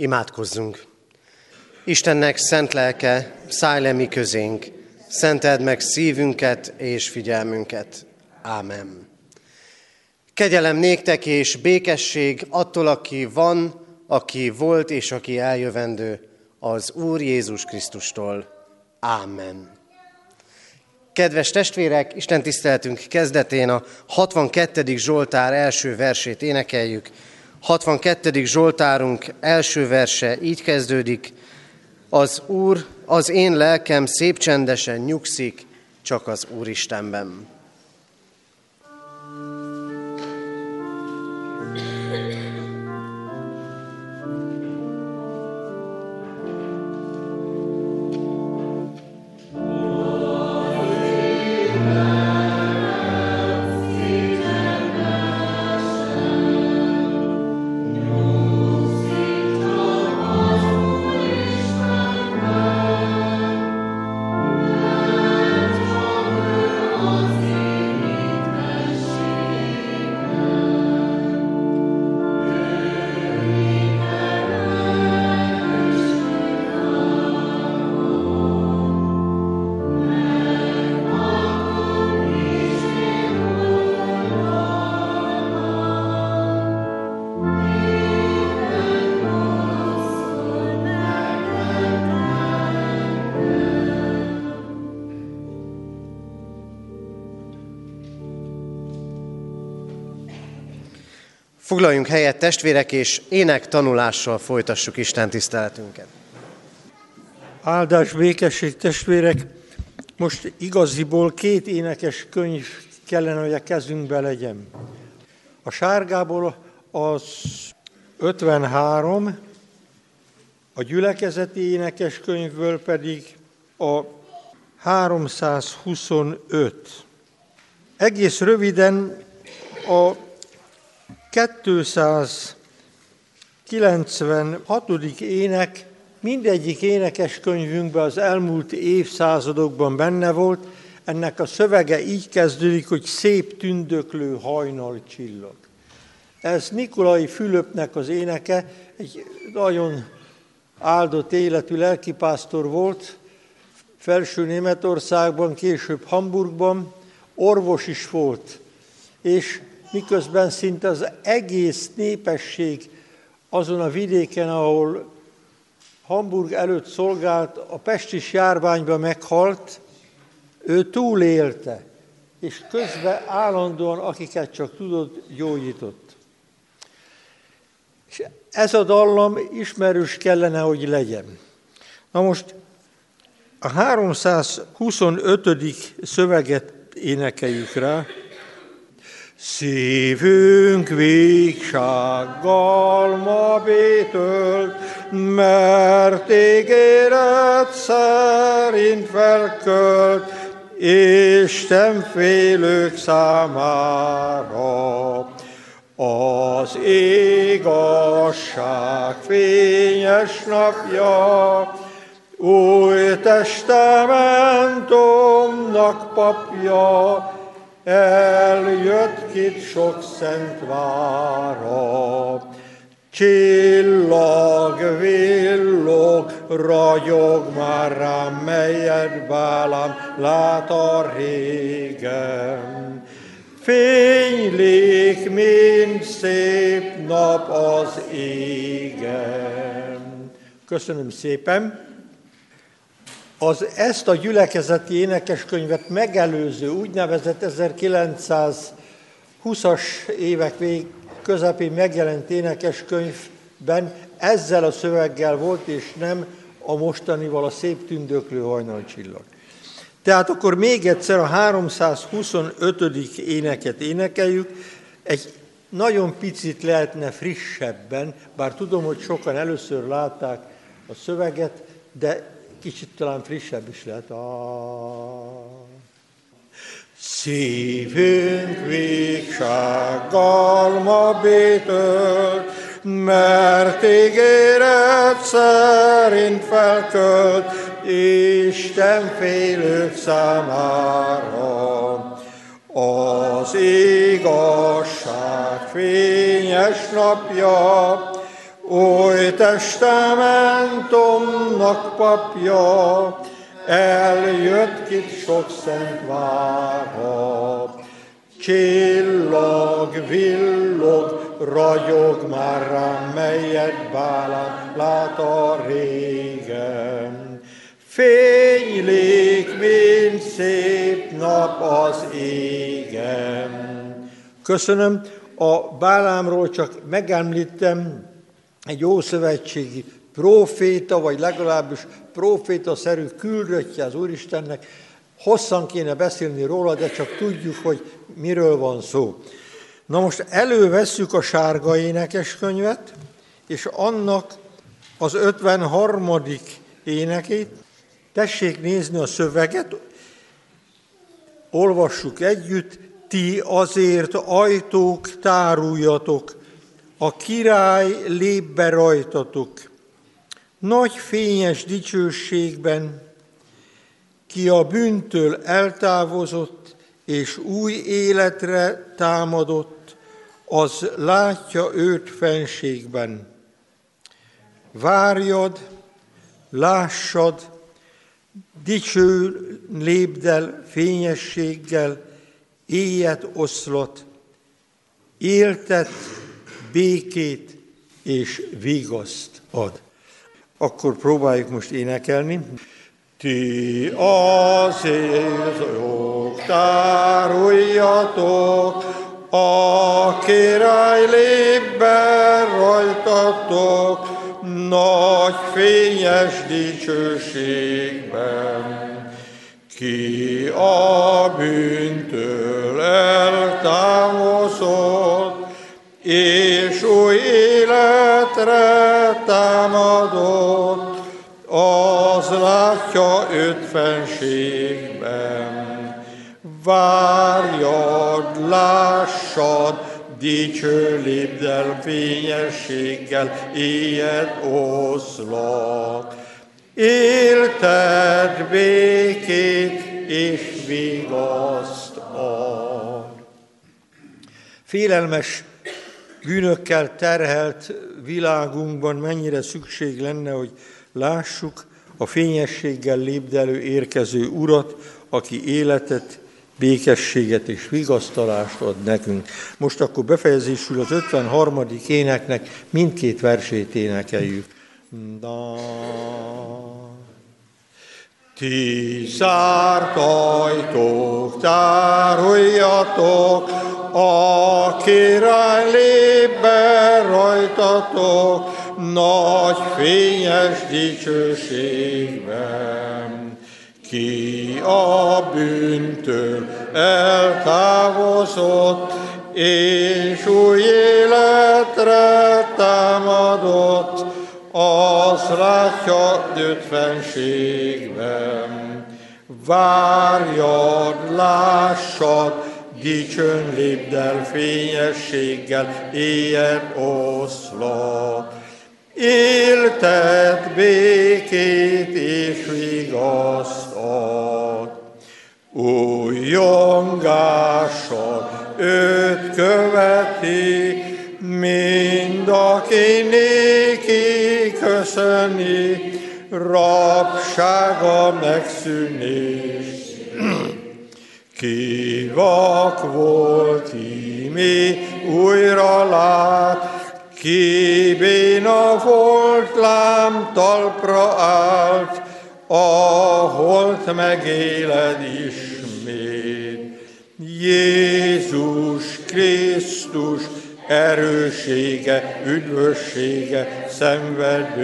Imádkozzunk! Istennek szent lelke, szállj le mi közénk, szenteld meg szívünket és figyelmünket. Ámen. Kegyelem néktek és békesség attól, aki van, aki volt és aki eljövendő, az Úr Jézus Krisztustól. Ámen. Kedves testvérek, Isten tiszteltünk kezdetén a 62. Zsoltár első versét énekeljük. 62. Zsoltárunk első verse így kezdődik. Az Úr, az én lelkem szép csendesen nyugszik, csak az Úristenben. Foglaljunk helyet, testvérek, és ének tanulással folytassuk Isten tiszteletünket. Áldás, békesség, testvérek! Most igaziból két énekes könyv kellene, hogy a kezünkbe legyen. A sárgából az 53, a gyülekezeti énekes könyvből pedig a 325. Egész röviden a 296. ének mindegyik énekes könyvünkben az elmúlt évszázadokban benne volt, ennek a szövege így kezdődik, hogy szép tündöklő hajnal csillag. Ez Nikolai Fülöpnek az éneke, egy nagyon áldott életű lelkipásztor volt, felső Németországban, később Hamburgban, orvos is volt, és miközben szinte az egész népesség azon a vidéken, ahol Hamburg előtt szolgált, a pestis járványba meghalt, ő túlélte, és közben állandóan, akiket csak tudott, gyógyított. És ez a dallam ismerős kellene, hogy legyen. Na most a 325. szöveget énekeljük rá. Szívünk végsággal ma bétölt, mert ígéret szerint felkölt, Isten félők számára. Az igazság fényes napja, új testamentumnak papja, eljött kit sok szent vára. Csillag, villog, ragyog már rám, melyet bálám lát a régen. Fénylik, mint szép nap az égen. Köszönöm szépen! Az ezt a gyülekezeti énekeskönyvet megelőző úgynevezett 1920-as évek vég közepén megjelent énekeskönyvben ezzel a szöveggel volt, és nem a mostanival a szép tündöklő hajnalcsillag. Tehát akkor még egyszer a 325. éneket énekeljük, egy nagyon picit lehetne frissebben, bár tudom, hogy sokan először látták a szöveget, de kicsit talán frissebb is lehet. A... Szívünk végsággal ma bétölt, mert ígéret szerint felkölt Isten félők számára. Az igazság fényes napja, Oly testamentomnak papja, eljött kit sok szent vára. Csillag, villog, ragyog már rám, melyet bálán lát a régen. Fénylik, mint szép nap az égen. Köszönöm, a Bálámról csak megemlítem egy ószövetségi proféta, vagy legalábbis proféta-szerű küldöttje az Úristennek. Hosszan kéne beszélni róla, de csak tudjuk, hogy miről van szó. Na most elővesszük a sárga énekeskönyvet, és annak az 53. énekét. Tessék nézni a szöveget, olvassuk együtt, ti azért ajtók táruljatok, a király lép be rajtatok. Nagy fényes dicsőségben, ki a bűntől eltávozott és új életre támadott, az látja őt fenségben. Várjad, lássad, dicső lépdel, fényességgel, éjet oszlott, éltet, békét és vigaszt ad. Akkor próbáljuk most énekelni. Ti azért tároljatok, a király lép be rajtatok, nagy fényes dicsőségben. Ki a bűntől támadott, az látja őt fenségben. Várjad, lássad, dicső lépdel fényességgel, éjjel oszlak. Élted békét és vigaszt ad. Félelmes bűnökkel terhelt világunkban mennyire szükség lenne, hogy lássuk a fényességgel lépdelő érkező Urat, aki életet, békességet és vigasztalást ad nekünk. Most akkor befejezésül az 53. éneknek mindkét versét énekeljük. Da. Ti zárt ajtók, tároljatok, a király lép be rajtatok, nagy fényes dicsőségben. Ki a bűntől eltávozott, és új életre támadott, az látja őt fenségben. Várjad, lássad, dicsőn lépdel fényességgel, éjjel oszlak. Éltet békét és vigaszt ad. Újjongással őt követi, mind aki néki köszöni, rabsága megszűnés. Ki vak volt, ími újra lát, ki béna volt, lám talpra állt, a holt megéled ismét. Jézus Krisztus erősége, üdvössége szenvedőknek.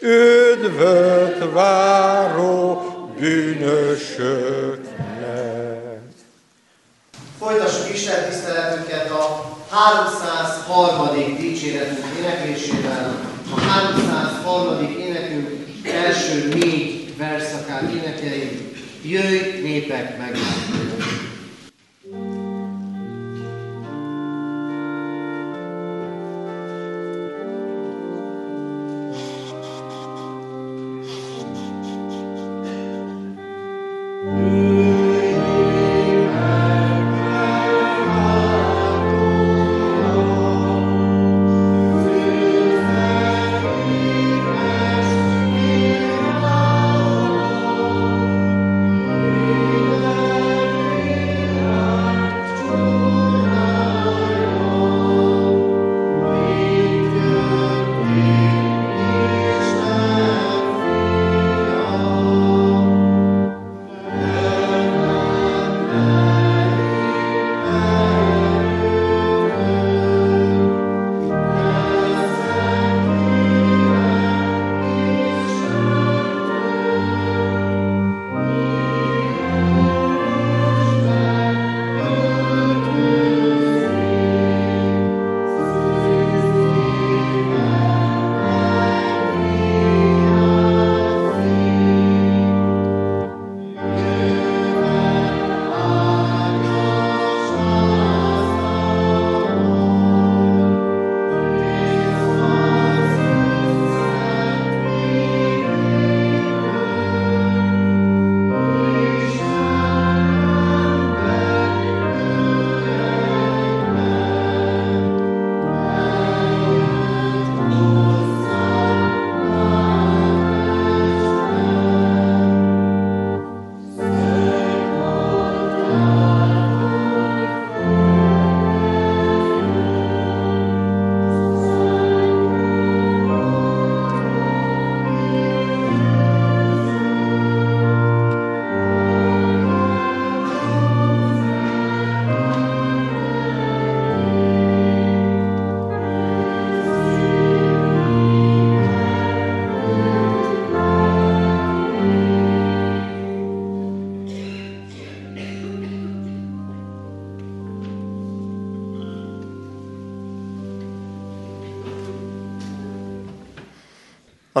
Üdvöt váró bűnösöknek. Folytassuk Isten tiszteletünket a 303. dicséretünk éneklésével. A 303. énekünk első négy verszakát énekeljük. Jöjj, népek, meglátjuk!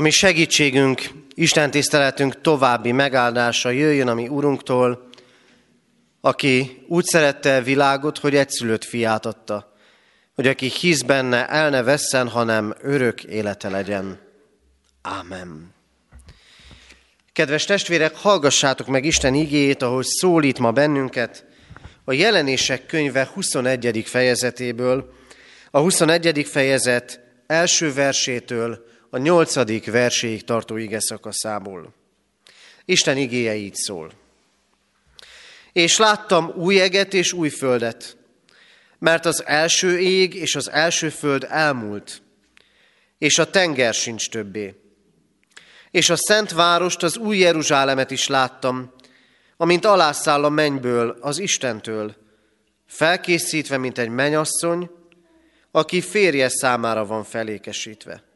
Ami segítségünk, Isten tiszteletünk további megáldása jöjjön a mi Urunktól, aki úgy szerette a világot, hogy egyszülött fiát adta, hogy aki hisz benne, el ne vesszen, hanem örök élete legyen. Ámen. Kedves testvérek, hallgassátok meg Isten igéjét, ahogy szólít ma bennünket a jelenések könyve 21. fejezetéből, a 21. fejezet első versétől a 8. verséig tartó ige szakaszából. Isten igéje így szól. És láttam új eget és új földet, mert az első ég és az első föld elmúlt, és a tenger sincs többé. És a szent várost, az új Jeruzsálemet is láttam, amint alászáll a mennyből, az Istentől, felkészítve, mint egy menyasszony, aki férje számára van felékesítve.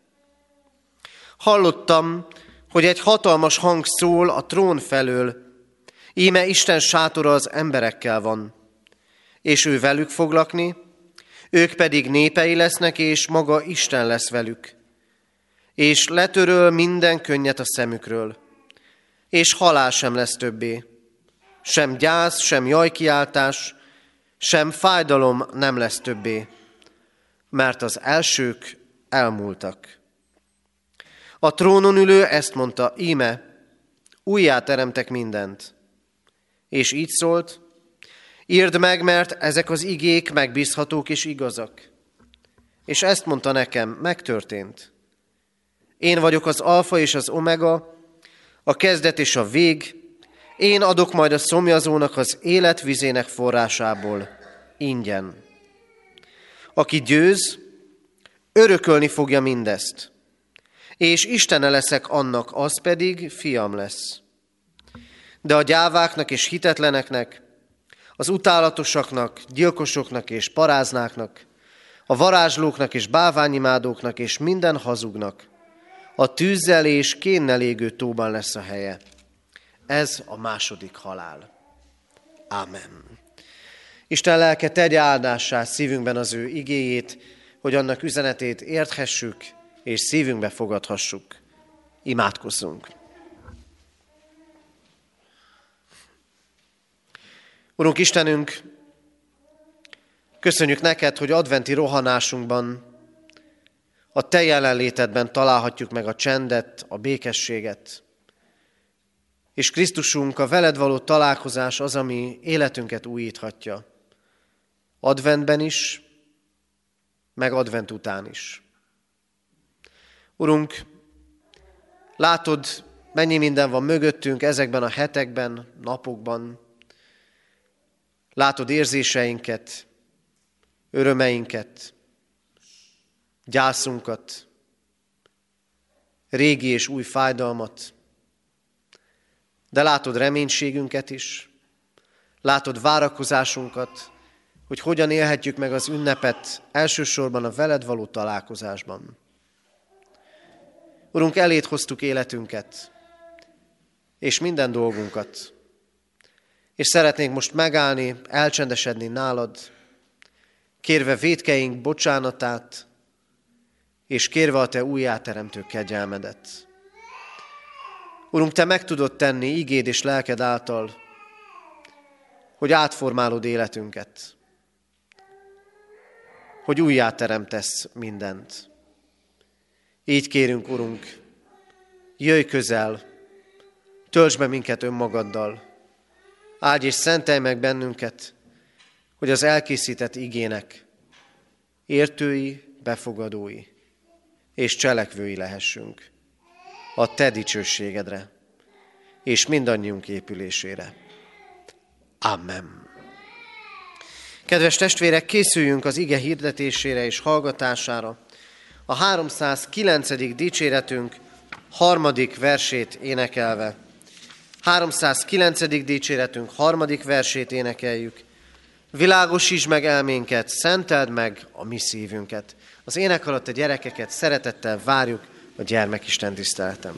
Hallottam, hogy egy hatalmas hang szól a trón felől, íme Isten sátora az emberekkel van, és ő velük fog lakni, ők pedig népei lesznek, és maga Isten lesz velük. És letöröl minden könnyet a szemükről, és halál sem lesz többé. Sem gyász, sem jajkiáltás, sem fájdalom nem lesz többé, mert az elsők elmúltak. A trónon ülő ezt mondta, íme, újjá teremtek mindent. És így szólt, írd meg, mert ezek az igék megbízhatók és igazak. És ezt mondta nekem, megtörtént. Én vagyok az alfa és az omega, a kezdet és a vég, én adok majd a szomjazónak az életvizének forrásából ingyen. Aki győz, örökölni fogja mindezt, és Istene leszek annak, az pedig fiam lesz. De a gyáváknak és hitetleneknek, az utálatosaknak, gyilkosoknak és paráznáknak, a varázslóknak és báványimádóknak és minden hazugnak, a tűzzel és kénnel égő tóban lesz a helye. Ez a második halál. Amen. Isten lelke tegye áldássá szívünkben az ő igéjét, hogy annak üzenetét érthessük és szívünkbe fogadhassuk. Imádkozzunk! Urunk Istenünk, köszönjük neked, hogy adventi rohanásunkban, a Te jelenlétedben találhatjuk meg a csendet, a békességet. És Krisztusunk, a veled való találkozás az, ami életünket újíthatja. Adventben is, meg advent után is. Urunk, látod, mennyi minden van mögöttünk ezekben a hetekben, napokban. Látod érzéseinket, örömeinket, gyászunkat, régi és új fájdalmat, de látod reménységünket is, látod várakozásunkat, hogy hogyan élhetjük meg az ünnepet elsősorban a veled való találkozásban. Urunk, elét hoztuk életünket, és minden dolgunkat. És szeretnénk most megállni, elcsendesedni nálad, kérve védkeink bocsánatát, és kérve a Te újjáteremtő kegyelmedet. Urunk, Te meg tudod tenni igéd és lelked által, hogy átformálod életünket, hogy újjáteremtesz mindent. Így kérünk, Urunk, jöjj közel, töltsd be minket önmagaddal, áldj és szentelj meg bennünket, hogy az elkészített igének értői, befogadói és cselekvői lehessünk a Te dicsőségedre és mindannyiunk épülésére. Amen. Kedves testvérek, készüljünk az ige hirdetésére és hallgatására a 309. dicséretünk harmadik versét énekelve. 309. dicséretünk harmadik versét énekeljük. Világosíts meg elménket, szenteld meg a mi szívünket. Az ének alatt a gyerekeket szeretettel várjuk a gyermekisten tiszteletem.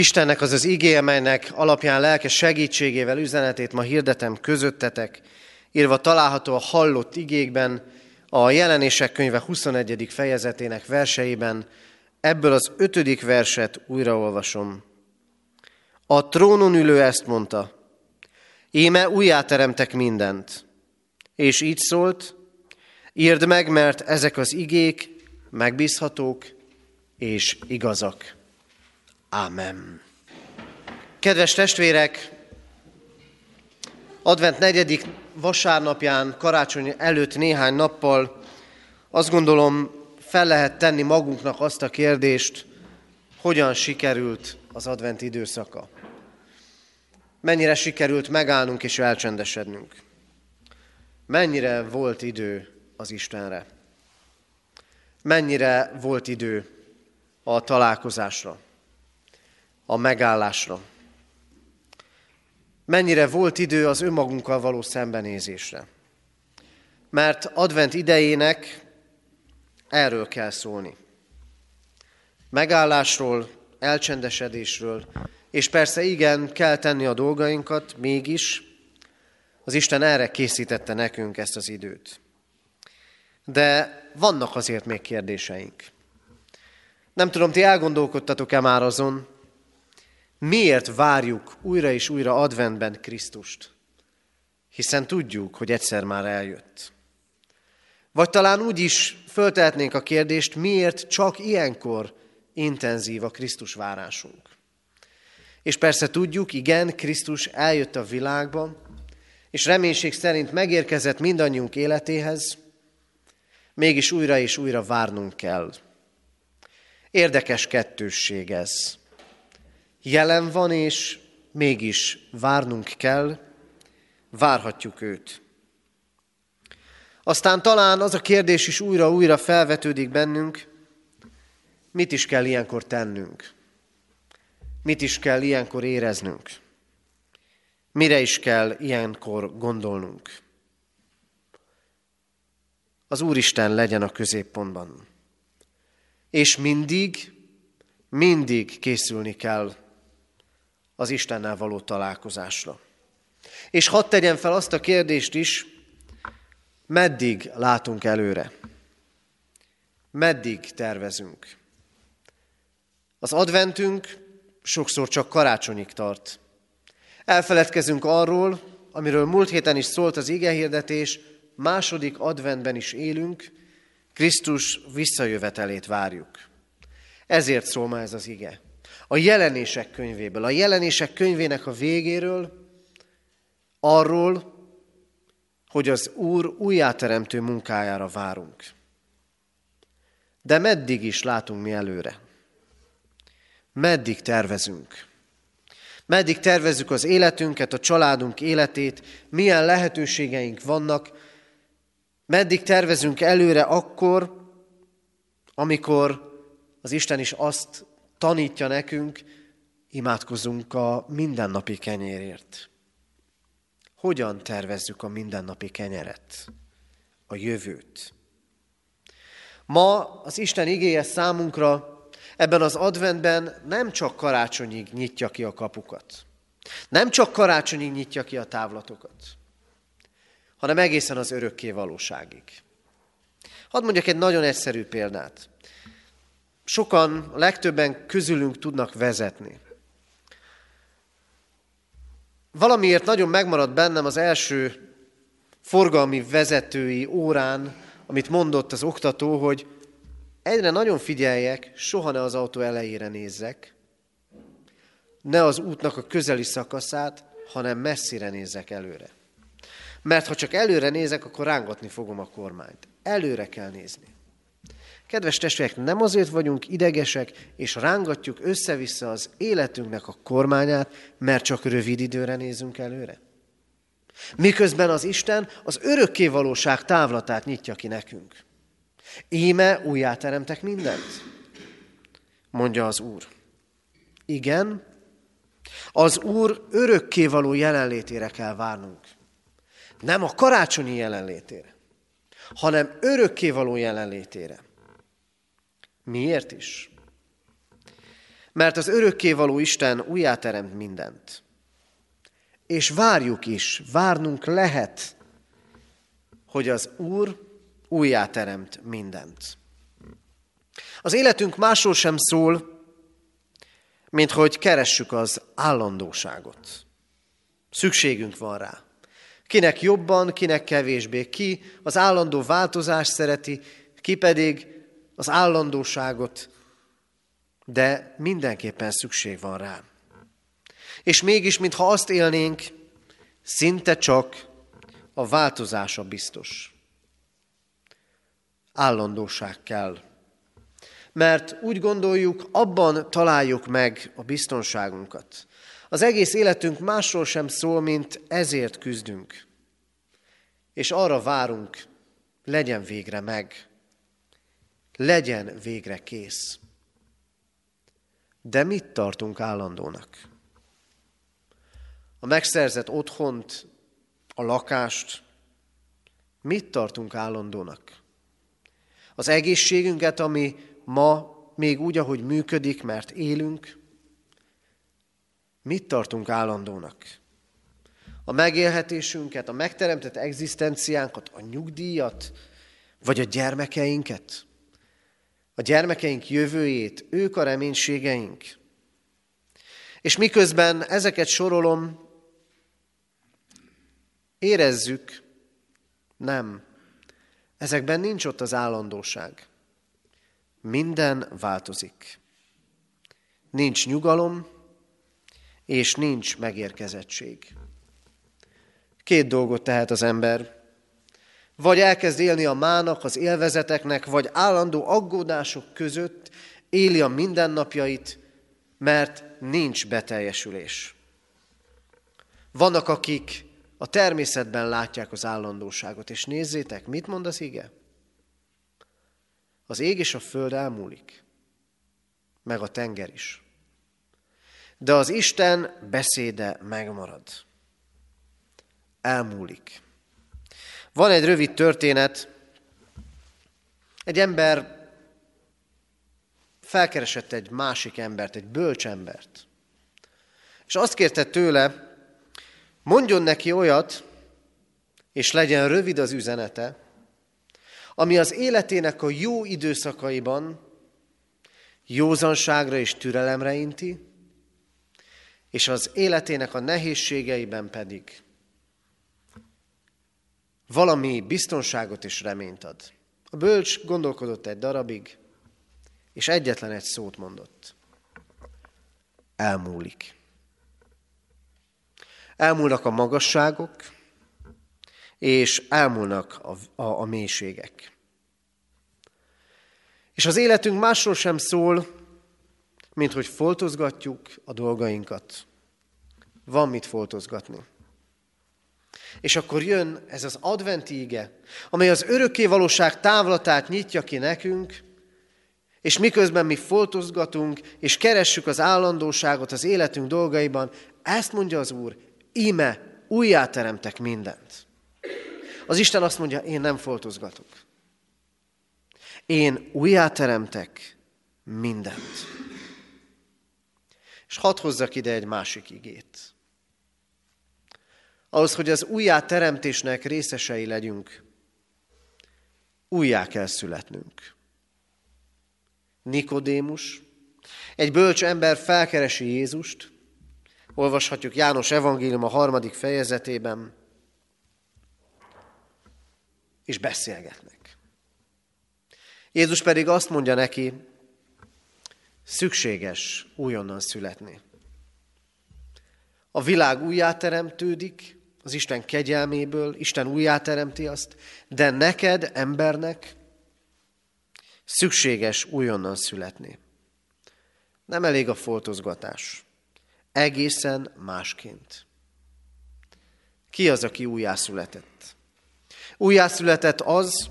Istennek az az igéje, melynek alapján lelke segítségével üzenetét ma hirdetem közöttetek, írva található a hallott igékben, a jelenések könyve 21. fejezetének verseiben, ebből az ötödik verset újraolvasom. A trónon ülő ezt mondta, Éme újjáteremtek mindent. És így szólt, írd meg, mert ezek az igék megbízhatók és igazak. Ámen. Kedves testvérek, advent negyedik vasárnapján, karácsony előtt néhány nappal azt gondolom fel lehet tenni magunknak azt a kérdést, hogyan sikerült az advent időszaka. Mennyire sikerült megállnunk és elcsendesednünk. Mennyire volt idő az Istenre. Mennyire volt idő a találkozásra a megállásra. Mennyire volt idő az önmagunkkal való szembenézésre. Mert advent idejének erről kell szólni. Megállásról, elcsendesedésről, és persze igen, kell tenni a dolgainkat, mégis az Isten erre készítette nekünk ezt az időt. De vannak azért még kérdéseink. Nem tudom, ti elgondolkodtatok-e már azon, Miért várjuk újra és újra adventben Krisztust? Hiszen tudjuk, hogy egyszer már eljött. Vagy talán úgy is föltehetnénk a kérdést, miért csak ilyenkor intenzív a Krisztus várásunk. És persze tudjuk, igen, Krisztus eljött a világba, és reménység szerint megérkezett mindannyiunk életéhez, mégis újra és újra várnunk kell. Érdekes kettősség ez jelen van, és mégis várnunk kell, várhatjuk őt. Aztán talán az a kérdés is újra-újra felvetődik bennünk, mit is kell ilyenkor tennünk? Mit is kell ilyenkor éreznünk? Mire is kell ilyenkor gondolnunk? Az Úristen legyen a középpontban. És mindig, mindig készülni kell az Istennel való találkozásra. És hadd tegyen fel azt a kérdést is, meddig látunk előre? Meddig tervezünk? Az adventünk sokszor csak karácsonyig tart. Elfeledkezünk arról, amiről múlt héten is szólt az igehirdetés, második adventben is élünk, Krisztus visszajövetelét várjuk. Ezért szól ma ez az ige a jelenések könyvéből, a jelenések könyvének a végéről, arról, hogy az Úr újjáteremtő munkájára várunk. De meddig is látunk mi előre? Meddig tervezünk? Meddig tervezzük az életünket, a családunk életét, milyen lehetőségeink vannak, meddig tervezünk előre akkor, amikor az Isten is azt tanítja nekünk, imádkozunk a mindennapi kenyérért. Hogyan tervezzük a mindennapi kenyeret, a jövőt? Ma az Isten igéje számunkra ebben az adventben nem csak karácsonyig nyitja ki a kapukat, nem csak karácsonyig nyitja ki a távlatokat, hanem egészen az örökké valóságig. Hadd mondjak egy nagyon egyszerű példát sokan, a legtöbben közülünk tudnak vezetni. Valamiért nagyon megmaradt bennem az első forgalmi vezetői órán, amit mondott az oktató, hogy egyre nagyon figyeljek, soha ne az autó elejére nézzek, ne az útnak a közeli szakaszát, hanem messzire nézzek előre. Mert ha csak előre nézek, akkor rángatni fogom a kormányt. Előre kell nézni. Kedves testvérek, nem azért vagyunk idegesek, és rángatjuk össze-vissza az életünknek a kormányát, mert csak rövid időre nézünk előre. Miközben az Isten az örökké valóság távlatát nyitja ki nekünk. Íme újjáteremtek mindent, mondja az Úr. Igen, az Úr örökkévaló jelenlétére kell várnunk. Nem a karácsonyi jelenlétére, hanem örökkévaló jelenlétére. Miért is? Mert az örökkévaló Isten újjáteremt mindent. És várjuk is, várnunk lehet, hogy az Úr újjáteremt mindent. Az életünk másról sem szól, mint hogy keressük az állandóságot. Szükségünk van rá. Kinek jobban, kinek kevésbé. Ki az állandó változást szereti, ki pedig az állandóságot, de mindenképpen szükség van rá. És mégis, mintha azt élnénk, szinte csak a változása biztos. Állandóság kell. Mert úgy gondoljuk, abban találjuk meg a biztonságunkat. Az egész életünk másról sem szól, mint ezért küzdünk. És arra várunk, legyen végre meg. Legyen végre kész. De mit tartunk állandónak? A megszerzett otthont, a lakást, mit tartunk állandónak? Az egészségünket, ami ma még úgy, ahogy működik, mert élünk, Mit tartunk állandónak? A megélhetésünket, a megteremtett egzisztenciánkat, a nyugdíjat, vagy a gyermekeinket? A gyermekeink jövőjét, ők a reménységeink. És miközben ezeket sorolom, érezzük, nem, ezekben nincs ott az állandóság. Minden változik. Nincs nyugalom, és nincs megérkezettség. Két dolgot tehet az ember. Vagy elkezd élni a mának, az élvezeteknek, vagy állandó aggódások között éli a mindennapjait, mert nincs beteljesülés. Vannak, akik a természetben látják az állandóságot, és nézzétek, mit mond az ige? Az ég és a föld elmúlik, meg a tenger is de az Isten beszéde megmarad. Elmúlik. Van egy rövid történet. Egy ember felkeresett egy másik embert, egy bölcs embert. És azt kérte tőle, mondjon neki olyat, és legyen rövid az üzenete, ami az életének a jó időszakaiban józanságra és türelemre inti, és az életének a nehézségeiben pedig valami biztonságot és reményt ad. A bölcs gondolkodott egy darabig, és egyetlen egy szót mondott. Elmúlik. Elmúlnak a magasságok, és elmúlnak a, a, a mélységek. És az életünk másról sem szól, mint hogy foltozgatjuk a dolgainkat. Van mit foltozgatni. És akkor jön ez az adventi ige, amely az örökké valóság távlatát nyitja ki nekünk, és miközben mi foltozgatunk, és keressük az állandóságot az életünk dolgaiban, ezt mondja az Úr, íme, újjáteremtek mindent. Az Isten azt mondja, én nem foltozgatok. Én újjáteremtek mindent. És hadd hozzak ide egy másik igét. Ahhoz, hogy az újjá teremtésnek részesei legyünk, újjá kell születnünk. Nikodémus, egy bölcs ember felkeresi Jézust, olvashatjuk János evangélium a harmadik fejezetében, és beszélgetnek. Jézus pedig azt mondja neki, Szükséges újonnan születni. A világ újjáteremtődik, az Isten kegyelméből, Isten újjáteremti azt, de neked, embernek, szükséges újonnan születni. Nem elég a foltozgatás. Egészen másként. Ki az, aki újjászületett? Újjászületett az,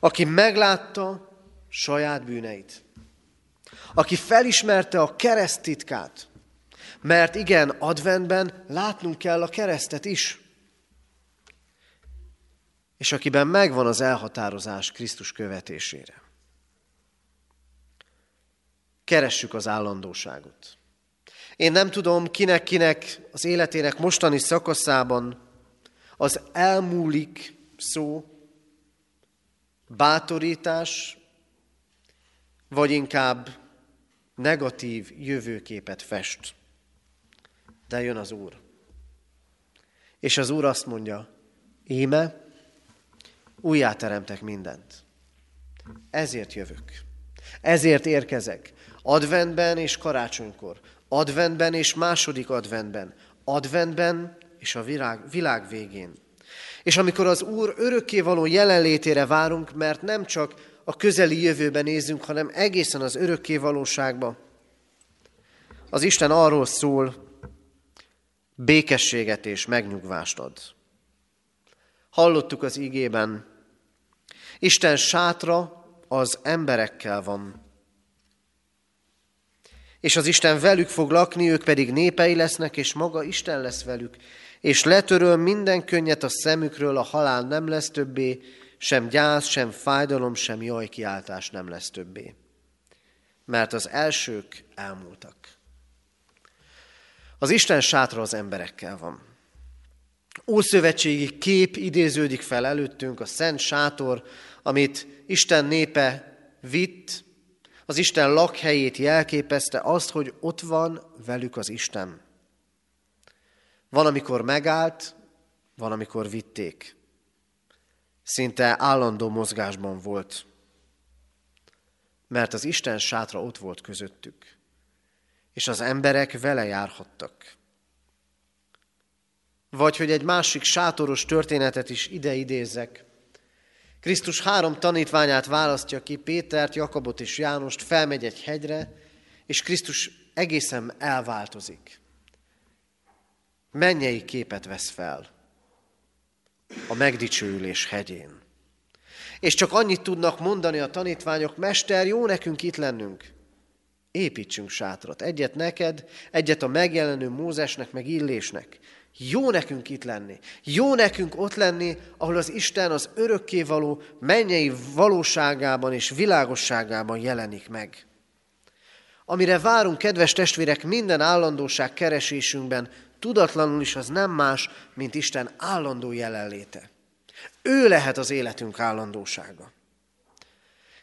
aki meglátta saját bűneit aki felismerte a kereszt titkát. Mert igen, adventben látnunk kell a keresztet is. És akiben megvan az elhatározás Krisztus követésére. keressük az állandóságot. Én nem tudom, kinek-kinek az életének mostani szakaszában az elmúlik szó, bátorítás, vagy inkább negatív jövőképet fest. De jön az Úr. És az Úr azt mondja, íme, újjáteremtek mindent. Ezért jövök. Ezért érkezek. Adventben és karácsonykor. Adventben és második adventben. Adventben és a világ, világ végén. És amikor az Úr örökkévaló jelenlétére várunk, mert nem csak a közeli jövőben nézünk, hanem egészen az örökké valóságba. Az Isten arról szól, békességet és megnyugvást ad. Hallottuk az igében, Isten sátra az emberekkel van. És az Isten velük fog lakni, ők pedig népei lesznek, és maga Isten lesz velük, és letöröl minden könnyet a szemükről, a halál nem lesz többé, sem gyász, sem fájdalom, sem jajkiáltás nem lesz többé. Mert az elsők elmúltak. Az Isten sátra az emberekkel van. Ószövetségi kép idéződik fel előttünk, a szent sátor, amit Isten népe vitt, az Isten lakhelyét jelképezte, azt, hogy ott van velük az Isten. Van, amikor megállt, van, amikor vitték szinte állandó mozgásban volt, mert az Isten sátra ott volt közöttük, és az emberek vele járhattak. Vagy hogy egy másik sátoros történetet is ide idézek. Krisztus három tanítványát választja ki, Pétert, Jakabot és Jánost, felmegy egy hegyre, és Krisztus egészen elváltozik. Mennyei képet vesz fel a megdicsőülés hegyén. És csak annyit tudnak mondani a tanítványok, Mester, jó nekünk itt lennünk. Építsünk sátrat. Egyet neked, egyet a megjelenő Mózesnek, meg Illésnek. Jó nekünk itt lenni. Jó nekünk ott lenni, ahol az Isten az örökkévaló mennyei valóságában és világosságában jelenik meg. Amire várunk, kedves testvérek, minden állandóság keresésünkben, tudatlanul is az nem más, mint Isten állandó jelenléte. Ő lehet az életünk állandósága.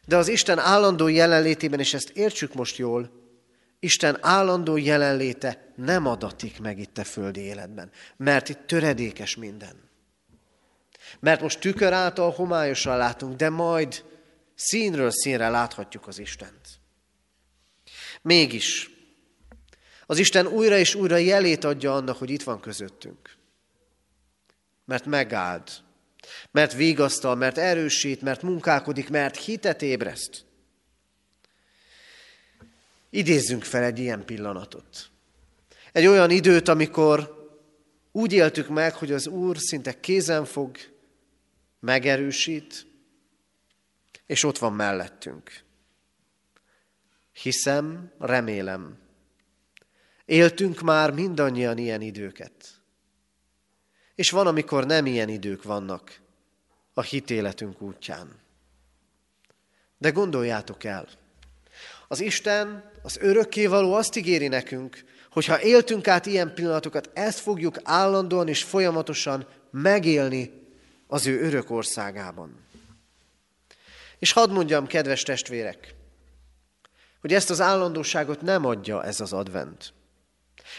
De az Isten állandó jelenlétében, és ezt értsük most jól, Isten állandó jelenléte nem adatik meg itt a földi életben, mert itt töredékes minden. Mert most tükör által homályosan látunk, de majd színről színre láthatjuk az Istent. Mégis az Isten újra és újra jelét adja annak, hogy itt van közöttünk. Mert megáld, mert vigasztal, mert erősít, mert munkálkodik, mert hitet ébreszt. Idézzünk fel egy ilyen pillanatot. Egy olyan időt, amikor úgy éltük meg, hogy az Úr szinte kézen fog, megerősít, és ott van mellettünk. Hiszem, remélem, Éltünk már mindannyian ilyen időket. És van, amikor nem ilyen idők vannak a hitéletünk útján. De gondoljátok el, az Isten, az örökkévaló azt ígéri nekünk, hogy ha éltünk át ilyen pillanatokat, ezt fogjuk állandóan és folyamatosan megélni az ő örök országában. És hadd mondjam, kedves testvérek, hogy ezt az állandóságot nem adja ez az advent.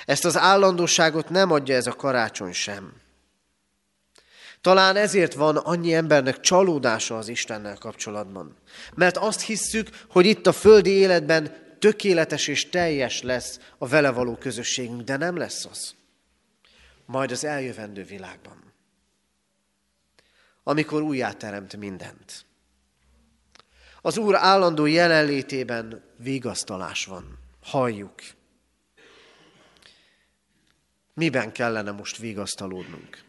Ezt az állandóságot nem adja ez a karácsony sem. Talán ezért van annyi embernek csalódása az Istennel kapcsolatban. Mert azt hisszük, hogy itt a földi életben tökéletes és teljes lesz a vele való közösségünk, de nem lesz az. Majd az eljövendő világban. Amikor újjáteremt mindent. Az Úr állandó jelenlétében vigasztalás van. Halljuk. Miben kellene most vigasztalódnunk?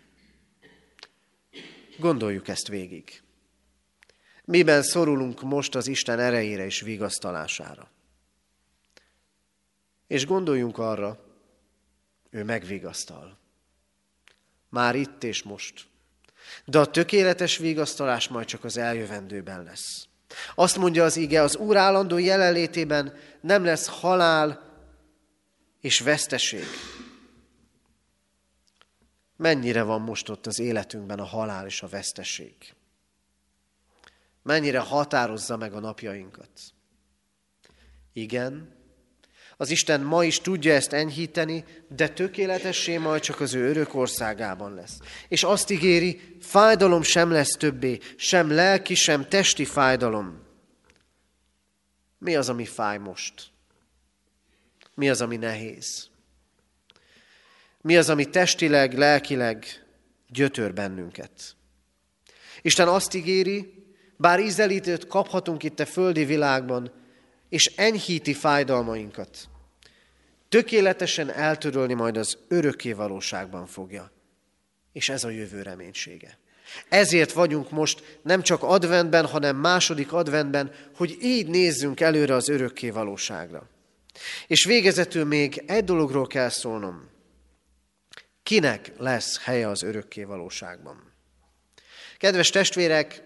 Gondoljuk ezt végig. Miben szorulunk most az Isten erejére és vigasztalására? És gondoljunk arra, ő megvigasztal. Már itt és most. De a tökéletes vigasztalás majd csak az eljövendőben lesz. Azt mondja az ige, az Úr állandó jelenlétében nem lesz halál és veszteség. Mennyire van most ott az életünkben a halál és a veszteség? Mennyire határozza meg a napjainkat? Igen, az Isten ma is tudja ezt enyhíteni, de tökéletessé majd csak az ő örök országában lesz. És azt ígéri, fájdalom sem lesz többé, sem lelki, sem testi fájdalom. Mi az, ami fáj most? Mi az, ami nehéz? Mi az, ami testileg, lelkileg gyötör bennünket? Isten azt ígéri, bár ízelítőt kaphatunk itt a földi világban, és enyhíti fájdalmainkat. Tökéletesen eltörölni majd az örökké valóságban fogja. És ez a jövő reménysége. Ezért vagyunk most nem csak adventben, hanem második adventben, hogy így nézzünk előre az örökké valóságra. És végezetül még egy dologról kell szólnom. Kinek lesz helye az örökké valóságban? Kedves testvérek,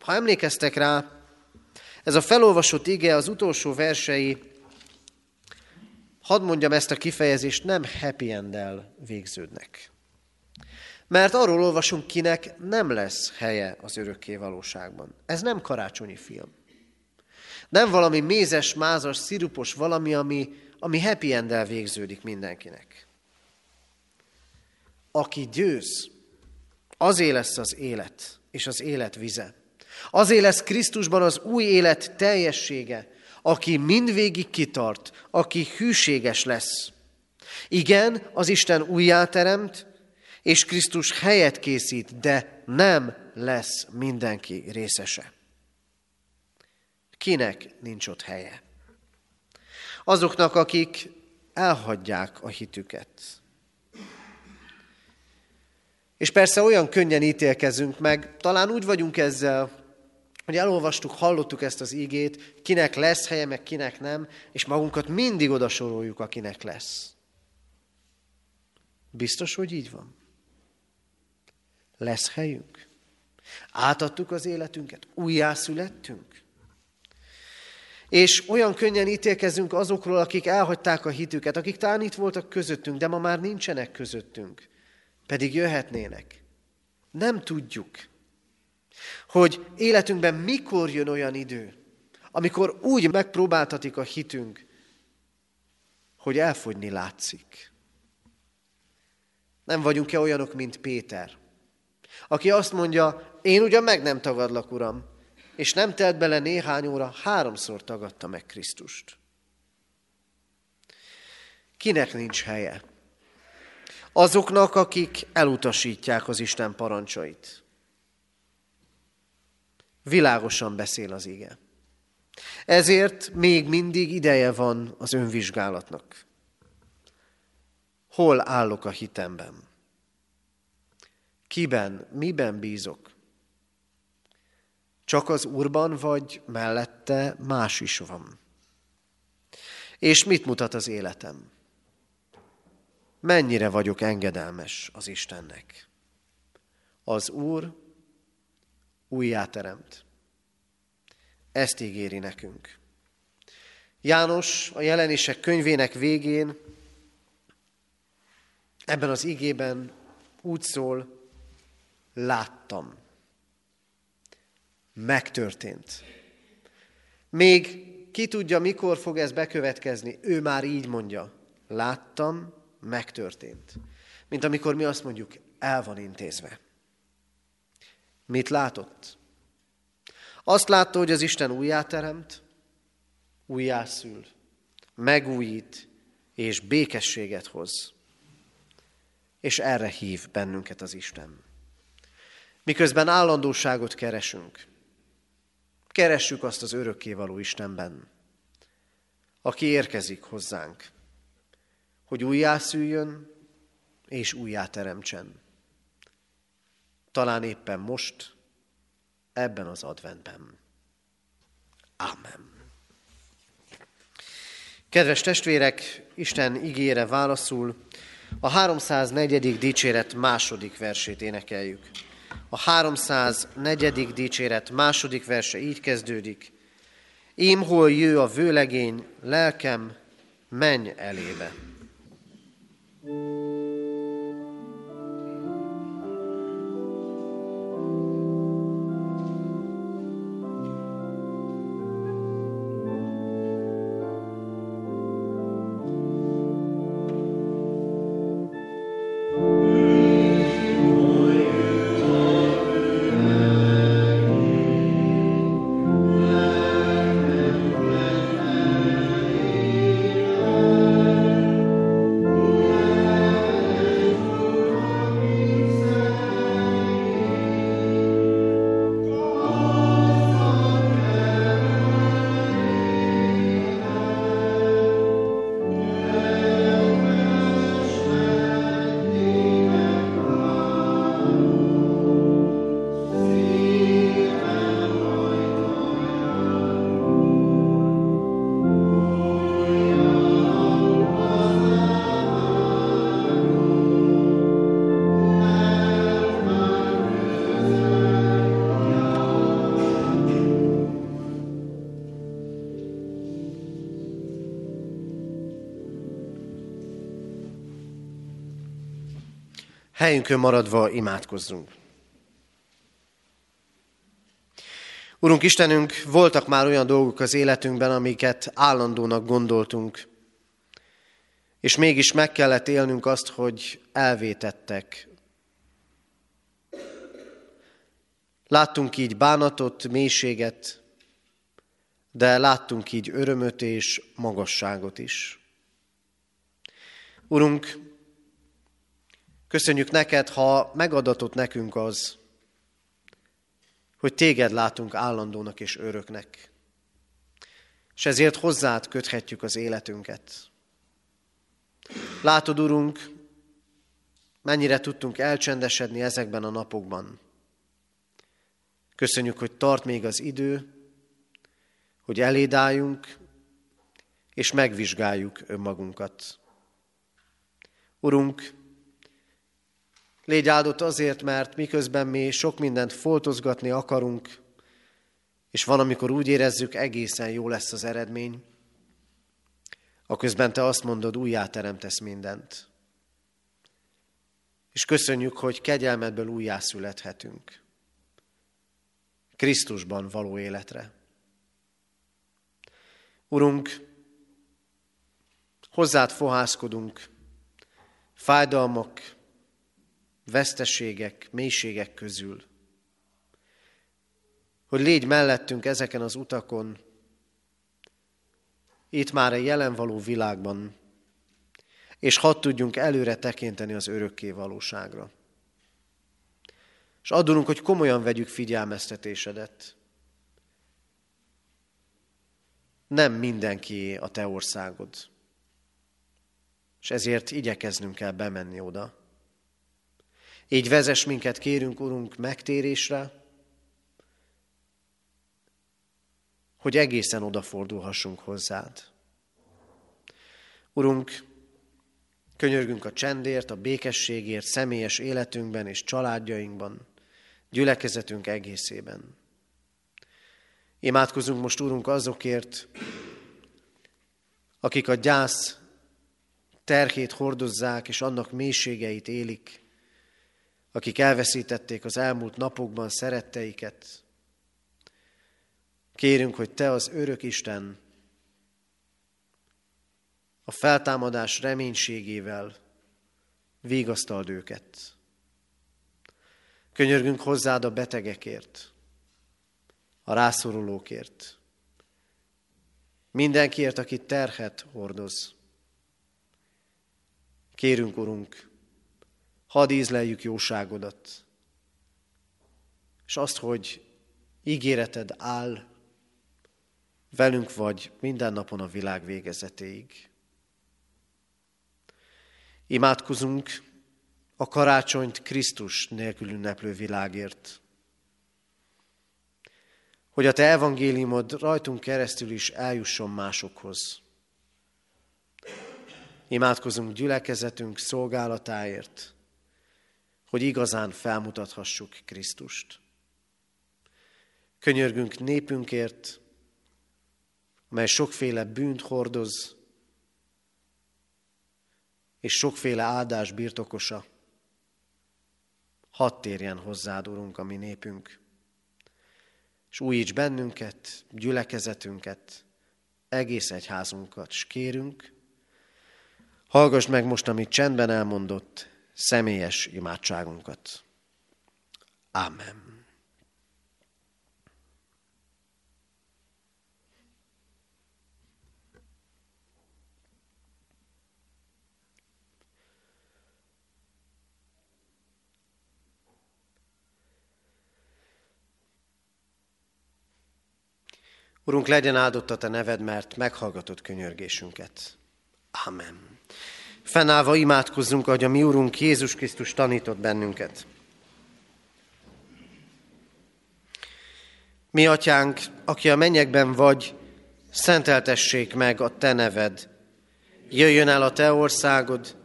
ha emlékeztek rá, ez a felolvasott ige, az utolsó versei, hadd mondjam ezt a kifejezést, nem happy end végződnek. Mert arról olvasunk, kinek nem lesz helye az örökké valóságban. Ez nem karácsonyi film. Nem valami mézes, mázas, szirupos valami, ami, ami happy end végződik mindenkinek. Aki győz, azé lesz az élet, és az élet vize. Azért lesz Krisztusban az új élet teljessége, aki mindvégig kitart, aki hűséges lesz. Igen, az Isten újjáteremt, és Krisztus helyet készít, de nem lesz mindenki részese. Kinek nincs ott helye? Azoknak, akik elhagyják a hitüket. És persze olyan könnyen ítélkezünk meg, talán úgy vagyunk ezzel, hogy elolvastuk, hallottuk ezt az ígét, kinek lesz helye, meg kinek nem, és magunkat mindig oda soroljuk, akinek lesz. Biztos, hogy így van? Lesz helyünk? Átadtuk az életünket? Újjászülettünk? És olyan könnyen ítélkezünk azokról, akik elhagyták a hitüket, akik talán itt voltak közöttünk, de ma már nincsenek közöttünk, pedig jöhetnének. Nem tudjuk hogy életünkben mikor jön olyan idő, amikor úgy megpróbáltatik a hitünk, hogy elfogyni látszik. Nem vagyunk-e olyanok, mint Péter, aki azt mondja, én ugyan meg nem tagadlak, Uram, és nem telt bele néhány óra, háromszor tagadta meg Krisztust. Kinek nincs helye? Azoknak, akik elutasítják az Isten parancsait. Világosan beszél az ige. Ezért még mindig ideje van az önvizsgálatnak. Hol állok a hitemben? Kiben, miben bízok? Csak az Úrban, vagy mellette más is van? És mit mutat az életem? Mennyire vagyok engedelmes az Istennek? Az Úr újjáteremt. Ezt ígéri nekünk. János a jelenések könyvének végén ebben az igében úgy szól, láttam. Megtörtént. Még ki tudja, mikor fog ez bekövetkezni, ő már így mondja. Láttam, megtörtént. Mint amikor mi azt mondjuk, el van intézve. Mit látott? Azt látta, hogy az Isten újjáteremt, újjászül, megújít és békességet hoz. És erre hív bennünket az Isten. Miközben állandóságot keresünk, keressük azt az örökkévaló Istenben, aki érkezik hozzánk, hogy újjászüljön és újjáteremtsen talán éppen most, ebben az adventben. Amen. Kedves testvérek, Isten ígére válaszul a 304. dicséret második versét énekeljük. A 304. dicséret második verse így kezdődik. Ím hol jő a vőlegény, lelkem, menj elébe. Thank Helyünkön maradva imádkozzunk. Urunk Istenünk, voltak már olyan dolgok az életünkben, amiket állandónak gondoltunk, és mégis meg kellett élnünk azt, hogy elvétettek. Láttunk így bánatot, mélységet, de láttunk így örömöt és magasságot is. Urunk, Köszönjük neked, ha megadatott nekünk az, hogy téged látunk állandónak és öröknek. És ezért hozzád köthetjük az életünket. Látod, Urunk, mennyire tudtunk elcsendesedni ezekben a napokban. Köszönjük, hogy tart még az idő, hogy elédáljunk, és megvizsgáljuk önmagunkat. Urunk, Légy áldott azért, mert miközben mi sok mindent foltozgatni akarunk, és van, amikor úgy érezzük, egészen jó lesz az eredmény, a közben te azt mondod, újjáteremtesz mindent. És köszönjük, hogy kegyelmedből újjászülethetünk. Krisztusban való életre. Urunk, hozzád fohászkodunk, fájdalmak, veszteségek, mélységek közül. Hogy légy mellettünk ezeken az utakon, itt már a jelen való világban, és hadd tudjunk előre tekinteni az örökké valóságra. És adunk, hogy komolyan vegyük figyelmeztetésedet. Nem mindenki a te országod. És ezért igyekeznünk kell bemenni oda. Így vezes minket, kérünk, Urunk, megtérésre, hogy egészen odafordulhassunk hozzád. Urunk, könyörgünk a csendért, a békességért, személyes életünkben és családjainkban, gyülekezetünk egészében. Imádkozunk most, Úrunk, azokért, akik a gyász terhét hordozzák, és annak mélységeit élik, akik elveszítették az elmúlt napokban szeretteiket. Kérünk, hogy Te az örök Isten a feltámadás reménységével vigasztald őket. Könyörgünk hozzád a betegekért, a rászorulókért, mindenkiért, aki terhet hordoz. Kérünk, Urunk, hadd ízleljük jóságodat, és azt, hogy ígéreted áll, velünk vagy minden napon a világ végezetéig. Imádkozunk a karácsonyt Krisztus nélkül ünneplő világért, hogy a Te evangéliumod rajtunk keresztül is eljusson másokhoz. Imádkozunk gyülekezetünk szolgálatáért, hogy igazán felmutathassuk Krisztust. Könyörgünk népünkért, mely sokféle bűnt hordoz, és sokféle áldás birtokosa. Hadd térjen hozzád, Urunk, a mi népünk, és újíts bennünket, gyülekezetünket, egész egyházunkat, s kérünk, hallgass meg most, amit csendben elmondott, személyes imádságunkat. Amen. Urunk, legyen áldott a Te neved, mert meghallgatod könyörgésünket. Amen. Fennállva imádkozzunk, hogy a mi Urunk Jézus Krisztus tanított bennünket. Mi, Atyánk, aki a mennyekben vagy, szenteltessék meg a Te neved. Jöjjön el a Te országod,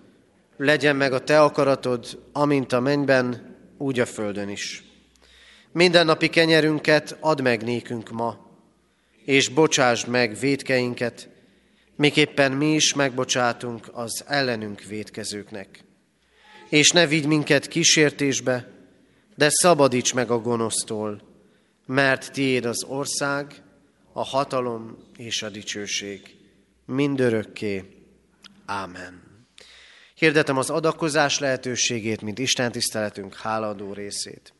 legyen meg a Te akaratod, amint a mennyben, úgy a földön is. Minden napi kenyerünket add meg nékünk ma, és bocsásd meg védkeinket, miképpen mi is megbocsátunk az ellenünk védkezőknek. És ne vigy minket kísértésbe, de szabadíts meg a gonosztól, mert tiéd az ország, a hatalom és a dicsőség mindörökké. Ámen. Hirdetem az adakozás lehetőségét, mint Isten tiszteletünk háladó részét.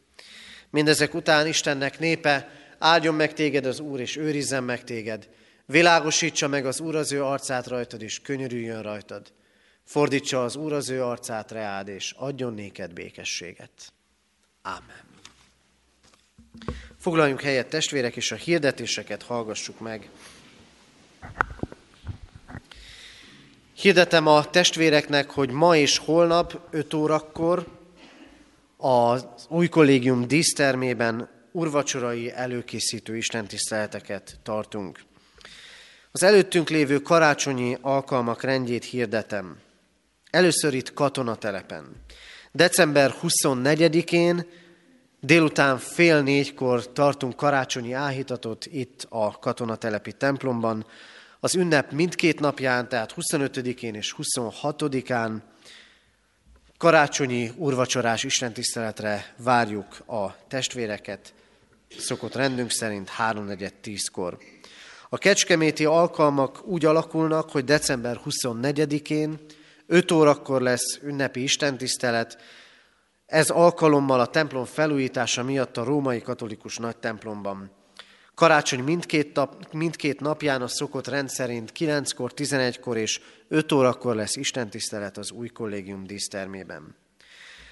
Mindezek után Istennek népe áldjon meg téged az Úr, és őrizzen meg téged. Világosítsa meg az Úr az ő arcát rajtad, és könyörüljön rajtad. Fordítsa az Úr az ő arcát reád, és adjon néked békességet. Ámen. Foglaljunk helyet testvérek, és a hirdetéseket hallgassuk meg. Hirdetem a testvéreknek, hogy ma és holnap 5 órakor az új kollégium dísztermében urvacsorai előkészítő istentiszteleteket tartunk. Az előttünk lévő karácsonyi alkalmak rendjét hirdetem. Először itt katonatelepen. December 24-én délután fél négykor tartunk karácsonyi áhítatot itt a katonatelepi templomban. Az ünnep mindkét napján, tehát 25-én és 26-án karácsonyi urvacsorás istentiszteletre várjuk a testvéreket szokott rendünk szerint 3.4.10-kor. A kecskeméti alkalmak úgy alakulnak, hogy december 24-én 5 órakor lesz ünnepi istentisztelet, ez alkalommal a templom felújítása miatt a római katolikus nagy templomban. Karácsony mindkét, nap, mindkét napján a szokott rendszerint 9-kor, 11-kor és 5 órakor lesz istentisztelet az új kollégium dísztermében.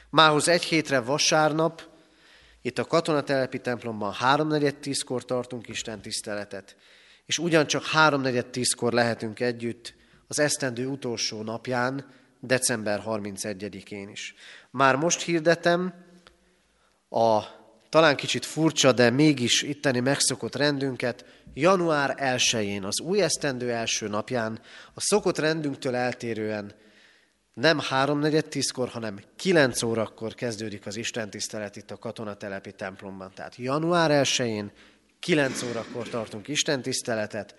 Mához egy hétre vasárnap, itt a katonatelepi templomban háromnegyed tízkor tartunk Isten tiszteletet, és ugyancsak háromnegyed tízkor lehetünk együtt az esztendő utolsó napján, december 31-én is. Már most hirdetem a talán kicsit furcsa, de mégis itteni megszokott rendünket, január 1-én, az új esztendő első napján, a szokott rendünktől eltérően nem háromnegyed tízkor, hanem kilenc órakor kezdődik az Isten tisztelet itt a katonatelepi templomban. Tehát január 1-én kilenc órakor tartunk Isten tiszteletet,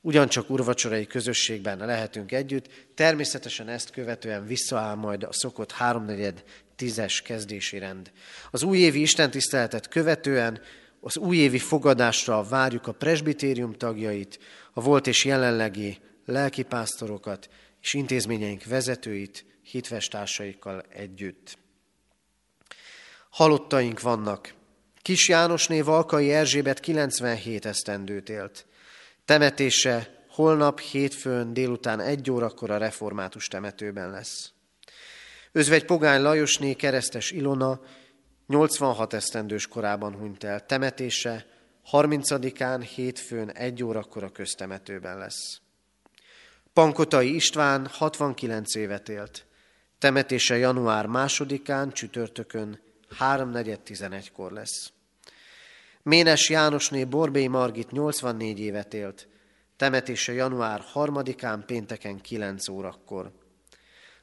ugyancsak urvacsorai közösségben lehetünk együtt. Természetesen ezt követően visszaáll majd a szokott háromnegyed tízes kezdési rend. Az újévi istentiszteletet követően az újévi fogadásra várjuk a presbitérium tagjait, a volt és jelenlegi lelkipásztorokat, és intézményeink vezetőit, hitvestársaikkal együtt. Halottaink vannak. Kis Jánosné Valkai Erzsébet 97 esztendőt élt. Temetése holnap hétfőn délután egy órakor a református temetőben lesz. Özvegy Pogány Lajosné keresztes Ilona 86 esztendős korában hunyt el. Temetése 30-án hétfőn egy órakor a köztemetőben lesz. Pankotai István 69 évet élt. Temetése január másodikán, csütörtökön, 3.4.11-kor lesz. Ménes Jánosné Borbély Margit 84 évet élt. Temetése január 3-án, pénteken 9 órakor.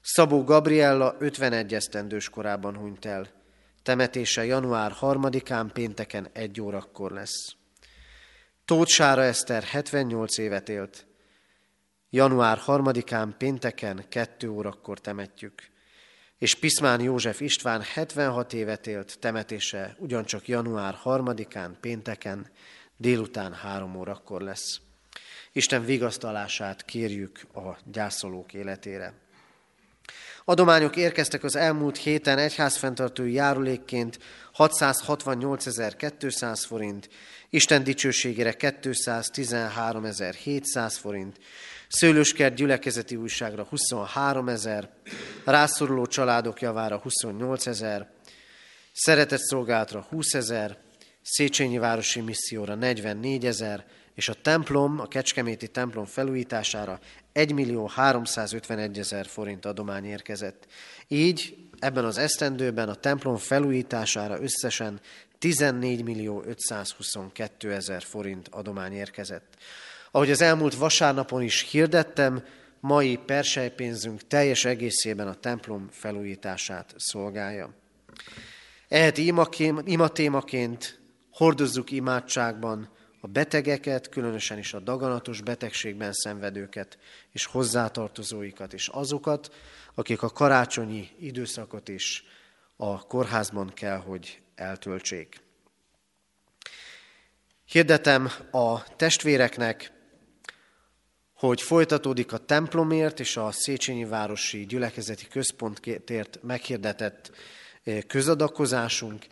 Szabó Gabriella 51 esztendős korában hunyt el. Temetése január 3-án pénteken egy órakor lesz. Tóth Sára Eszter 78 évet élt. Január 3-án pénteken 2 órakor temetjük. És Piszmán József István 76 évet élt, temetése ugyancsak január 3-án pénteken délután 3 órakor lesz. Isten vigasztalását kérjük a gyászolók életére. Adományok érkeztek az elmúlt héten egyházfenntartói járulékként 668.200 forint, Isten dicsőségére 213.700 forint, Szőlőskert gyülekezeti újságra 23 ezer, rászoruló családok javára 28 ezer, szeretett szolgálatra 20 ezer, Széchenyi Városi Misszióra 44 ezer, és a templom, a Kecskeméti templom felújítására 1 millió 351 ezer forint adomány érkezett. Így ebben az esztendőben a templom felújítására összesen 14 millió 522 ezer forint adomány érkezett. Ahogy az elmúlt vasárnapon is hirdettem, mai persejpénzünk teljes egészében a templom felújítását szolgálja. Eheti imatémaként hordozzuk imádságban a betegeket, különösen is a daganatos betegségben szenvedőket, és hozzátartozóikat, és azokat, akik a karácsonyi időszakot is a kórházban kell, hogy eltöltsék. Hirdetem a testvéreknek, hogy folytatódik a templomért és a Széchenyi Városi Gyülekezeti Központért meghirdetett eh, közadakozásunk.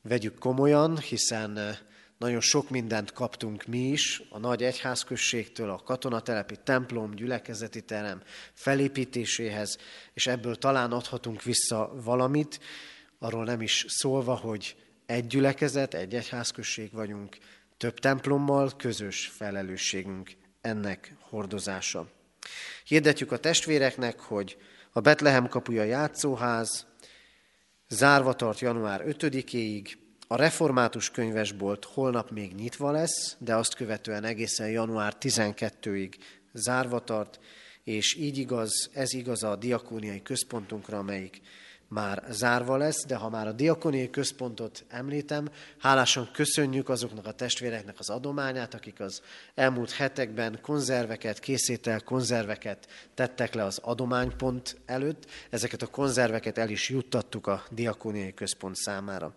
Vegyük komolyan, hiszen eh, nagyon sok mindent kaptunk mi is a nagy egyházközségtől, a katonatelepi templom, gyülekezeti terem felépítéséhez, és ebből talán adhatunk vissza valamit, arról nem is szólva, hogy egy gyülekezet, egy egyházközség vagyunk, több templommal közös felelősségünk ennek hordozása. Hirdetjük a testvéreknek, hogy a Betlehem kapuja játszóház zárva tart január 5-éig, a református könyvesbolt holnap még nyitva lesz, de azt követően egészen január 12-ig zárva tart, és így igaz, ez igaz a diakóniai központunkra, amelyik már zárva lesz, de ha már a diakoniai központot említem, hálásan köszönjük azoknak a testvéreknek az adományát, akik az elmúlt hetekben konzerveket, készítel konzerveket tettek le az adománypont előtt. Ezeket a konzerveket el is juttattuk a diakoniai központ számára.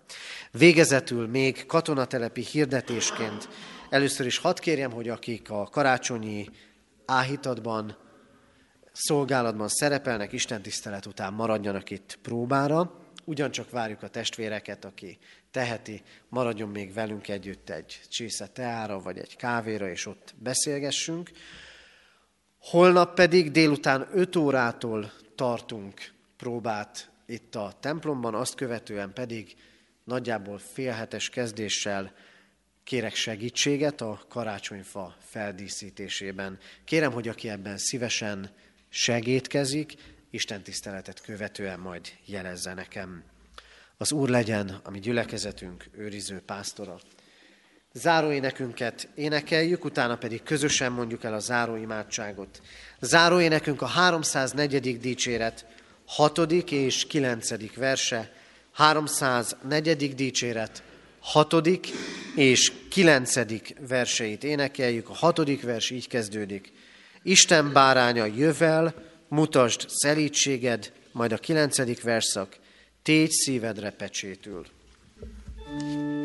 Végezetül még katonatelepi hirdetésként először is hadd kérjem, hogy akik a karácsonyi áhítatban szolgálatban szerepelnek, Isten tisztelet után maradjanak itt próbára. Ugyancsak várjuk a testvéreket, aki teheti, maradjon még velünk együtt egy csésze teára, vagy egy kávéra, és ott beszélgessünk. Holnap pedig délután 5 órától tartunk próbát itt a templomban, azt követően pedig nagyjából félhetes kezdéssel kérek segítséget a karácsonyfa feldíszítésében. Kérem, hogy aki ebben szívesen segítkezik, Isten tiszteletet követően majd jelezze nekem. Az Úr legyen a mi gyülekezetünk őriző pásztora. Záróénekünket énekeljük, utána pedig közösen mondjuk el a záróimádságot. Záróénekünk a 304. dicséret 6. és 9. verse, 304. dicséret 6. és 9. verseit énekeljük. A 6. vers így kezdődik. Isten báránya jövel, mutasd szelítséged, majd a kilencedik verszak, tégy szívedre pecsétül. thank you